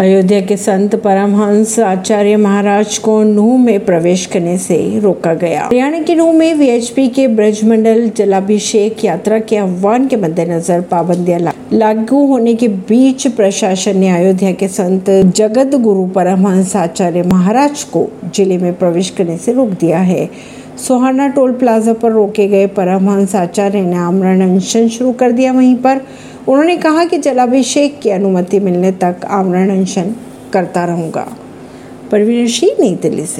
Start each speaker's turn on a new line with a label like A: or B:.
A: अयोध्या के संत परमहंस आचार्य महाराज को नूह में प्रवेश करने से रोका गया। हरियाणा के नूह में वीएचपी के ब्रजमंडल जलाभिषेक यात्रा के आह्वान के मद्देनजर पाबंदियाँ लागू होने के बीच प्रशासन ने अयोध्या के संत जगत गुरु परमहंस आचार्य महाराज को ज़िले में प्रवेश करने से रोक दिया है। सोहाना टोल प्लाजा पर रोके गए परमहंस आचार्य ने आमरण अनशन शुरू कर दिया वहीं पर। उन्होंने कहा कि जलाभिषेक की अनुमति मिलने तक आमरण अनशन करता रहूँगा। परवीन सिंह, नई दिल्ली से।